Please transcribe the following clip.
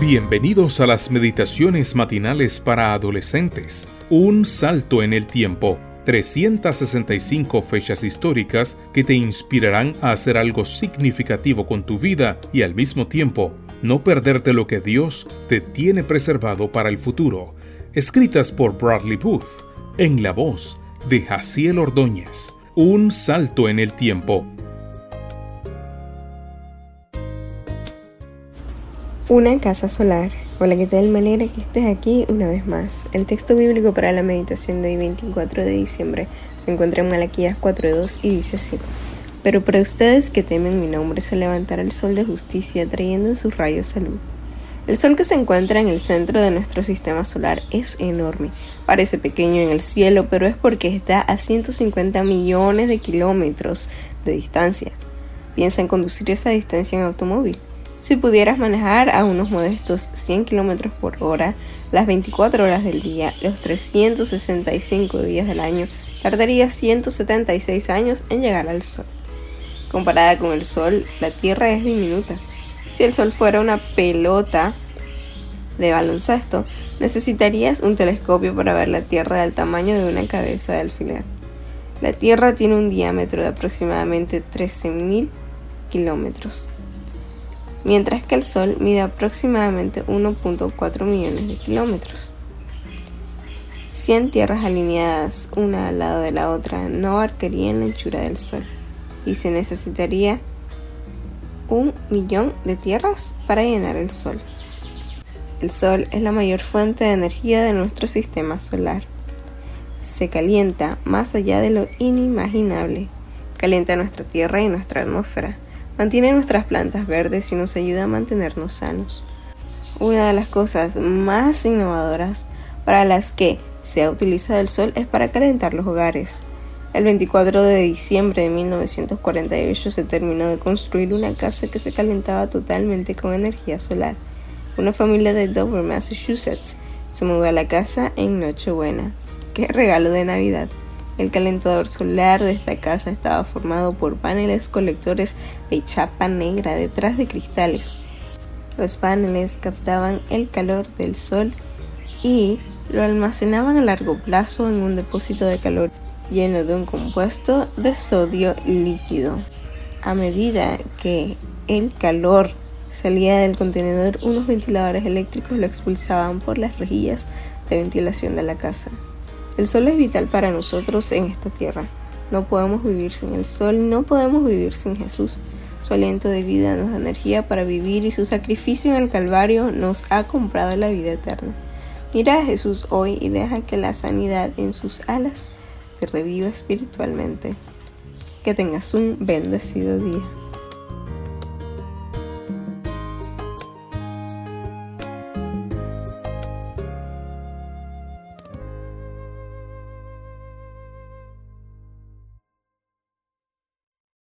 Bienvenidos a las meditaciones matinales para adolescentes. Un salto en el tiempo. 365 fechas históricas que te inspirarán a hacer algo significativo con tu vida y al mismo tiempo no perderte lo que Dios te tiene preservado para el futuro. Escritas por Bradley Booth en la voz de Jaciel Ordóñez. Un salto en el tiempo. Una casa solar. Hola, ¿qué tal? Me alegra que estés aquí una vez más. El texto bíblico para la meditación de hoy 24 de diciembre se encuentra en Malaquías 4.2 y dice así. Pero para ustedes que temen mi nombre se levantará el sol de justicia trayendo en sus rayos salud. El sol que se encuentra en el centro de nuestro sistema solar es enorme. Parece pequeño en el cielo, pero es porque está a 150 millones de kilómetros de distancia. Piensa en conducir esa distancia en automóvil. Si pudieras manejar a unos modestos 100 km por hora las 24 horas del día, los 365 días del año, tardarías 176 años en llegar al Sol. Comparada con el Sol, la Tierra es diminuta. Si el Sol fuera una pelota de baloncesto, necesitarías un telescopio para ver la Tierra del tamaño de una cabeza de alfiler. La Tierra tiene un diámetro de aproximadamente 13.000 kilómetros mientras que el Sol mide aproximadamente 1.4 millones de kilómetros. 100 tierras alineadas una al lado de la otra no abarcarían la anchura del Sol y se necesitaría un millón de tierras para llenar el Sol. El Sol es la mayor fuente de energía de nuestro sistema solar. Se calienta más allá de lo inimaginable. Calienta nuestra Tierra y nuestra atmósfera mantiene nuestras plantas verdes y nos ayuda a mantenernos sanos. Una de las cosas más innovadoras para las que se ha utilizado el sol es para calentar los hogares. El 24 de diciembre de 1948 se terminó de construir una casa que se calentaba totalmente con energía solar. Una familia de Dover, Massachusetts, se mudó a la casa en Nochebuena. ¡Qué regalo de Navidad! El calentador solar de esta casa estaba formado por paneles colectores de chapa negra detrás de cristales. Los paneles captaban el calor del sol y lo almacenaban a largo plazo en un depósito de calor lleno de un compuesto de sodio líquido. A medida que el calor salía del contenedor, unos ventiladores eléctricos lo expulsaban por las rejillas de ventilación de la casa. El sol es vital para nosotros en esta tierra. No podemos vivir sin el sol, no podemos vivir sin Jesús. Su aliento de vida nos da energía para vivir y su sacrificio en el Calvario nos ha comprado la vida eterna. Mira a Jesús hoy y deja que la sanidad en sus alas te reviva espiritualmente. Que tengas un bendecido día.